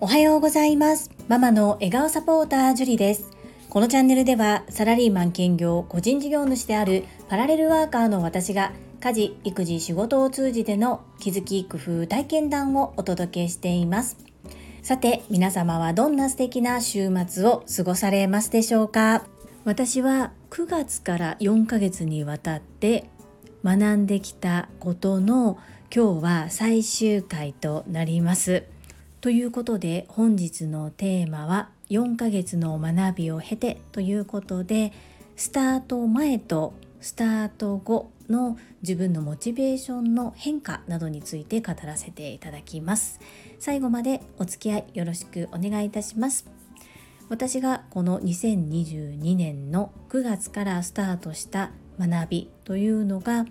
おはようございます。ママの笑顔サポータージュリです。このチャンネルではサラリーマン兼業個人事業主であるパラレルワーカーの私が家事育児仕事を通じての気づき工夫体験談をお届けしています。さて皆様はどんな素敵な週末を過ごされますでしょうか？私は9月から4ヶ月にわたって学んできたことの今日は最終回となります。ということで本日のテーマは4ヶ月の学びを経てということでスタート前とスタート後の自分のモチベーションの変化などについて語らせていただきます。最後までお付き合いよろしくお願いいたします。私がこの2022年の9月からスタートした学びというのが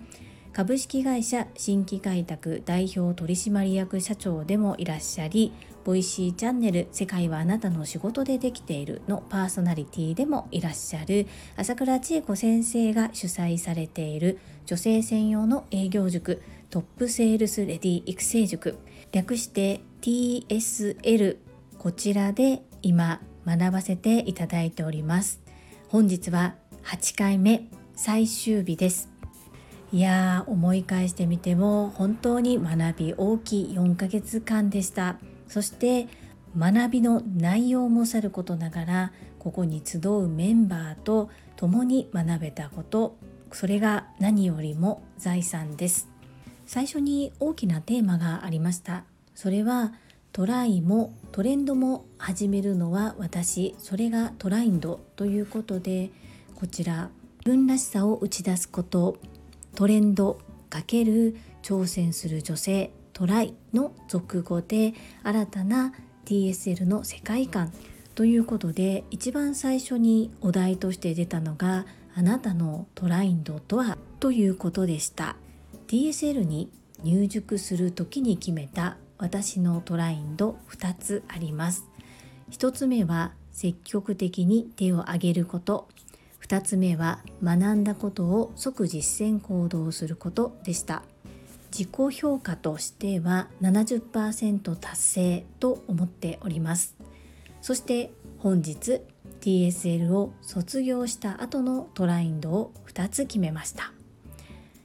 株式会社新規開拓代表取締役社長でもいらっしゃり Voicy チャンネル世界はあなたの仕事でできているのパーソナリティでもいらっしゃる朝倉千恵子先生が主催されている女性専用の営業塾トップセールスレディ育成塾。略して TSL こちらで今学ばせていただいております。本日は8回目最終日です。いやー思い返してみても本当に学び大きい4ヶ月間でした。そして学びの内容もさることながらここに集うメンバーと共に学べたこと。それが何よりも財産です。最初に大きなテーマがありました。それはトライもトレンドも始めるのは私。それがトラインドということでこちら自分らしさを打ち出すこと。トレンド×挑戦する女性トライの俗語で新たな TSL の世界観ということで一番最初にお題として出たのがあなたのトラインドとはということでした。TSL に入塾する時に決めた私のトラインド2つあります。1つ目は積極的に手を挙げること。2つ目は学んだことを即実践行動することでした。自己評価としては70%達成と思っております。そして本日 TSL を卒業した後のトラインドを2つ決めました。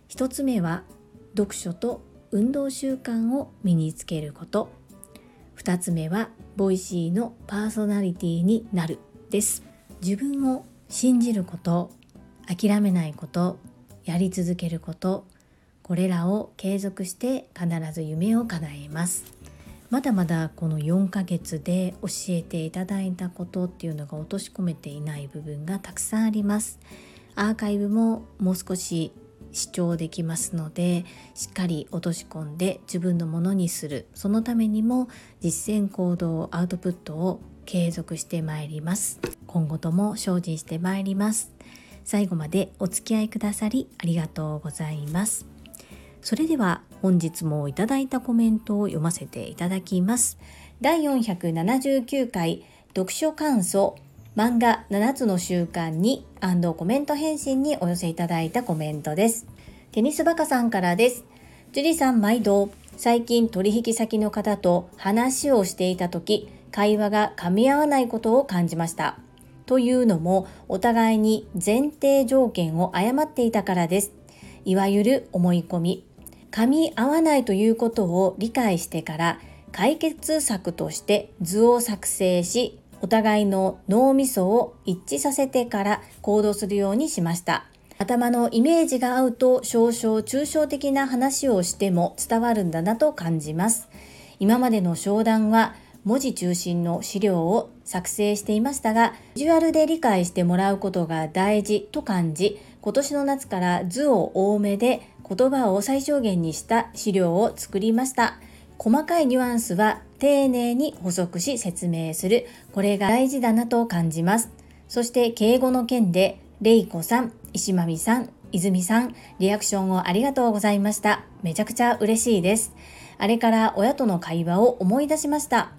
1つ目は読書と運動習慣を身につけること。2つ目は Voicy のパーソナリティになるです。自分を信じること諦めないことやり続けることこれらを継続して必ず夢を叶えます。まだまだこの4ヶ月で教えていただいたことっていうのが落とし込めていない部分がたくさんあります。アーカイブももう少し視聴できますのでしっかり落とし込んで自分のものにする。そのためにも実践行動アウトプットを継続してまいります。今後とも精進してまいります。最後までお付き合いくださりありがとうございます。それでは本日もいただいたコメントを読ませていただきます。第479回読書感想漫画7つの習慣にコメント返信にお寄せいただいたコメントです。テニスバカさんからです。樹里さん毎度最近取引先の方と話をしていた時会話が噛み合わないことを感じました。というのも、お互いに前提条件を誤っていたからです。いわゆる思い込み。噛み合わないということを理解してから、解決策として図を作成し、お互いの脳みそを一致させてから行動するようにしました。頭のイメージが合うと少々抽象的な話をしても伝わるんだなと感じます。今までの商談は文字中心の資料を作成していましたが、ビジュアルで理解してもらうことが大事と感じ、今年の夏から図を多めで言葉を最小限にした資料を作りました。細かいニュアンスは丁寧に補足し説明する。これが大事だなと感じます。そして敬語の件で、レイコさん、石まみさん、泉さん、リアクションをありがとうございました。めちゃくちゃ嬉しいです。あれから親との会話を思い出しました。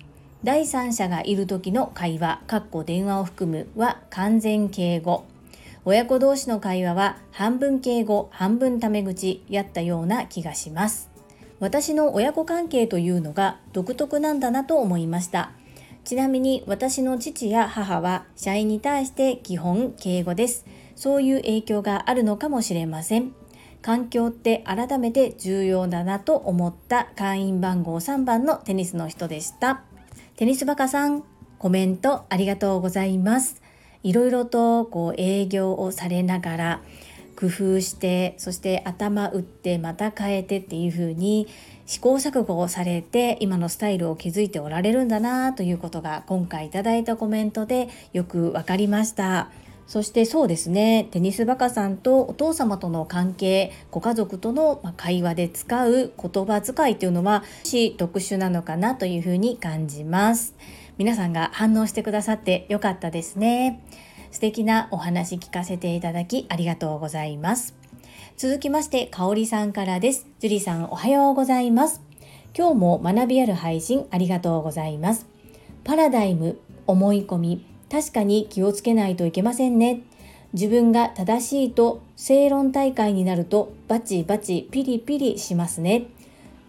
第三者がいる時の会話、かっこ電話を含むは完全敬語。親子同士の会話は半分敬語、半分タメ口やったような気がします。私の親子関係というのが独特なんだなと思いましたちなみに私の父や母は社員に対して基本敬語ですそういう影響があるのかもしれません環境って改めて重要だなと思った会員番号3番のテニスの人でしたテニスバカさんコメントありがとうございます。いろいろとこう営業をされながら工夫してそして頭打ってまた変えてっていう風に試行錯誤をされて今のスタイルを築いておられるんだなということが今回いただいたコメントでよく分かりました。そしてそうですねテニスバカさんとお父様との関係ご家族との会話で使う言葉遣いというのはし特殊なのかなというふうに感じます皆さんが反応してくださってよかったですね素敵なお話聞かせていただきありがとうございます続きまして、かおりさんからです。樹里さん、おはようございます。今日も学びある配信ありがとうございます。パラダイム、思い込み、確かに気をつけないといけませんね。自分が正しいと正論大会になるとバチバチピリピリしますね。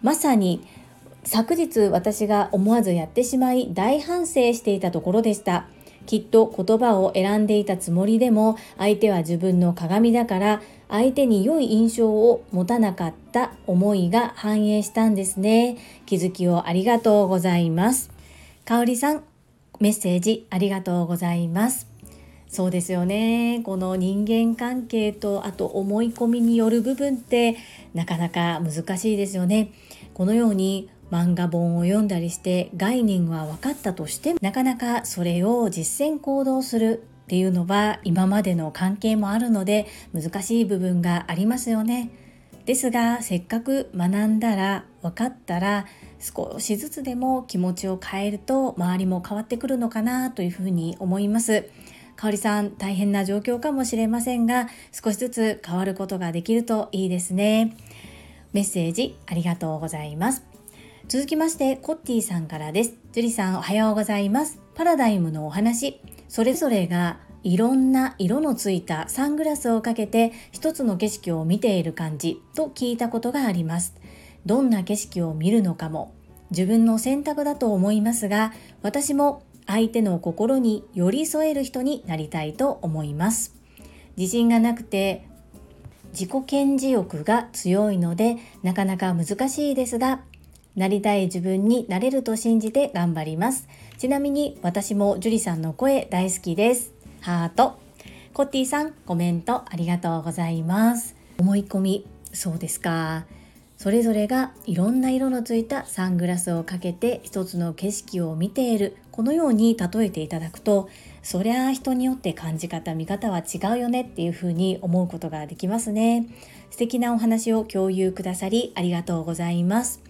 まさに昨日私が思わずやってしまい大反省していたところでした。きっと言葉を選んでいたつもりでも相手は自分の鏡だから相手に良い印象を持たなかった思いが反映したんですね。気づきをありがとうございます。かおりさん、メッセージありがとうございます。そうですよね。この人間関係とあと思い込みによる部分ってなかなか難しいですよね。このように漫画本を読んだりして概念は分かったとしてなかなかそれを実践行動するっていうのは今までの関係もあるので難しい部分がありますよね。ですがせっかく学んだら分かったら少しずつでも気持ちを変えると周りも変わってくるのかなというふうに思います。かおりさん大変な状況かもしれませんが少しずつ変わることができるといいですね。メッセージありがとうございます。続きまして、コッティさんからです。ジュリさん、おはようございます。パラダイムのお話。それぞれがいろんな色のついたサングラスをかけて一つの景色を見ている感じと聞いたことがあります。どんな景色を見るのかも自分の選択だと思いますが、私も相手の心に寄り添える人になりたいと思います。自信がなくて自己顕示欲が強いのでなかなか難しいですがなりたい自分になれると信じて頑張ります。ちなみに私も樹里さんの声大好きです。ハート。コッティさん、コメントありがとうございます。思い込み、そうですか。それぞれがいろんな色のついたサングラスをかけて一つの景色を見ている。このように例えていただくと、そりゃあ人によって感じ方、見方は違うよねっていうふうに思うことができますね。素敵なお話を共有くださりありがとうございます。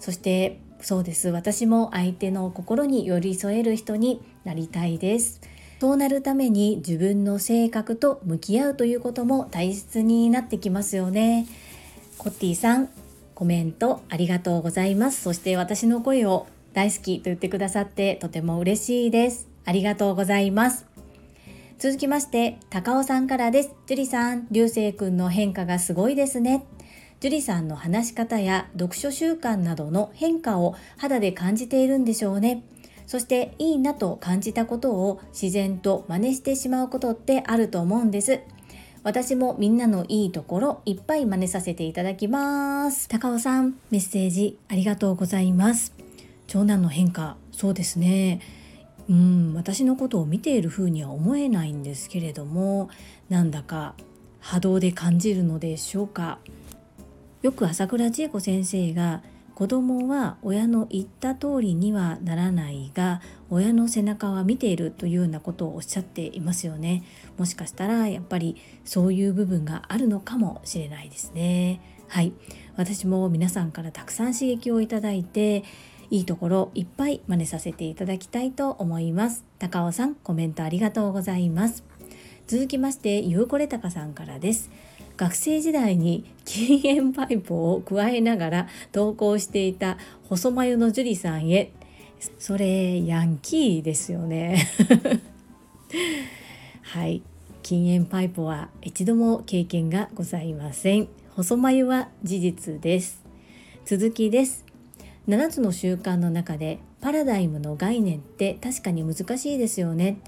そしてそうです私も相手の心に寄り添える人になりたいですそうなるために自分の性格と向き合うということも大切になってきますよね。コッティさんコメントありがとうございます。そして私の声を大好きと言ってくださってとても嬉しいです。ありがとうございます。続きまして高尾さんからです。樹里さん流星くんの変化がすごいですね。樹里さんの話し方や読書習慣などの変化を肌で感じているんでしょうね。そしていいなと感じたことを自然と真似してしまうことってあると思うんです。私もみんなのいいところいっぱい真似させていただきます。高尾さん、メッセージありがとうございます。長男の変化、そうですね。うん、私のことを見ている風には思えないんですけれども、なんだか波動で感じるのでしょうか。よく朝倉千恵子先生が子供は親の言った通りにはならないが親の背中は見ているというようなことをおっしゃっていますよね。もしかしたらやっぱりそういう部分があるのかもしれないですね。はい。私も皆さんからたくさん刺激をいただいていいところいっぱい真似させていただきたいと思います。高尾さんコメントありがとうございます。続きましてゆうこれたかさんからです。学生時代に禁煙パイプを加えながら投稿していた細眉の樹里さんへ。それヤンキーですよね。はい。禁煙パイプは一度も経験がございません。細眉は事実です。続きです。7つの習慣の中でパラダイムの概念って確かに難しいですよね。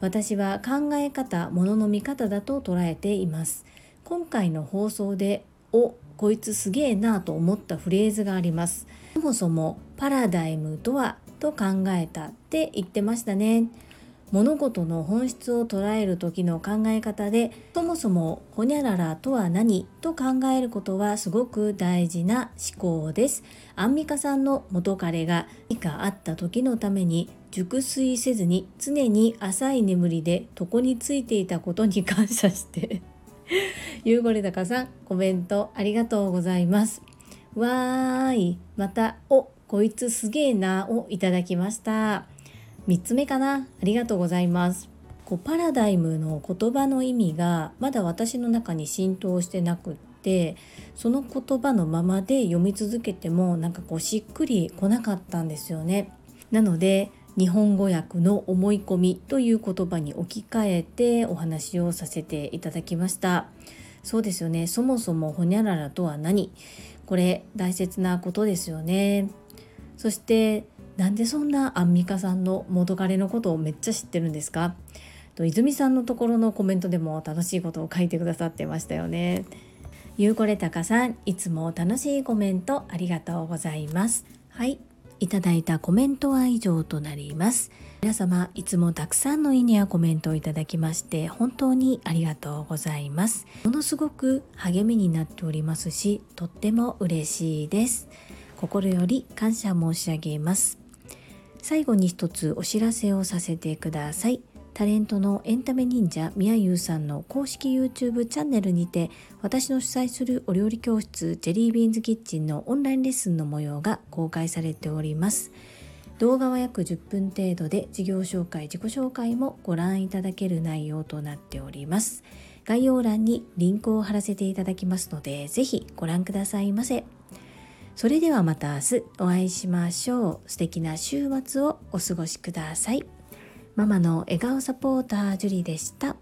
私は考え方ものの見方だと捉えています。今回の放送でおこいつすげえなと思ったフレーズがあります。そもそもパラダイムとはと考えたって言ってましたね。物事の本質を捉える時の考え方でそもそもホニャララとは何と考えることはすごく大事な思考です。アンミカさんの元彼が何かあった時のために熟睡せずに常に浅い眠りで床についていたことに感謝してゆうごれたかさんコメントありがとうございます。わーいまたおこいつすげえなをいただきました。3つ目かなありがとうございます。こうパラダイムの言葉の意味がまだ私の中に浸透してなくってその言葉のままで読み続けてもなんかこうしっくりこなかったんですよね。なので日本語訳の思い込みという言葉に置き換えてお話をさせていただきました。そうですよね。そもそもホニャララとは何？これ大切なことですよね。そしてなんでそんなアンミカさんの元彼のことをめっちゃ知ってるんですか？と泉さんのところのコメントでも楽しいことを書いてくださってましたよね。ゆうこれたかさんいつも楽しいコメントありがとうございます。はい。いただいたコメントは以上となります。皆様いつもたくさんのいいねやコメントをいただきまして本当にありがとうございます。ものすごく励みになっておりますしとっても嬉しいです。心より感謝申し上げます。最後に一つお知らせをさせてください。タレントのエンタメ忍者みやゆうさんの公式 YouTube チャンネルにて私の主催するお料理教室ジェリービーンズキッチンのオンラインレッスンの模様が公開されております。動画は約10分程度で事業紹介、自己紹介もご覧いただける内容となっております。概要欄にリンクを貼らせていただきますので、ぜひご覧くださいませ。それではまた明日お会いしましょう。素敵な週末をお過ごしください。ママの笑顔サポータージュリーでした。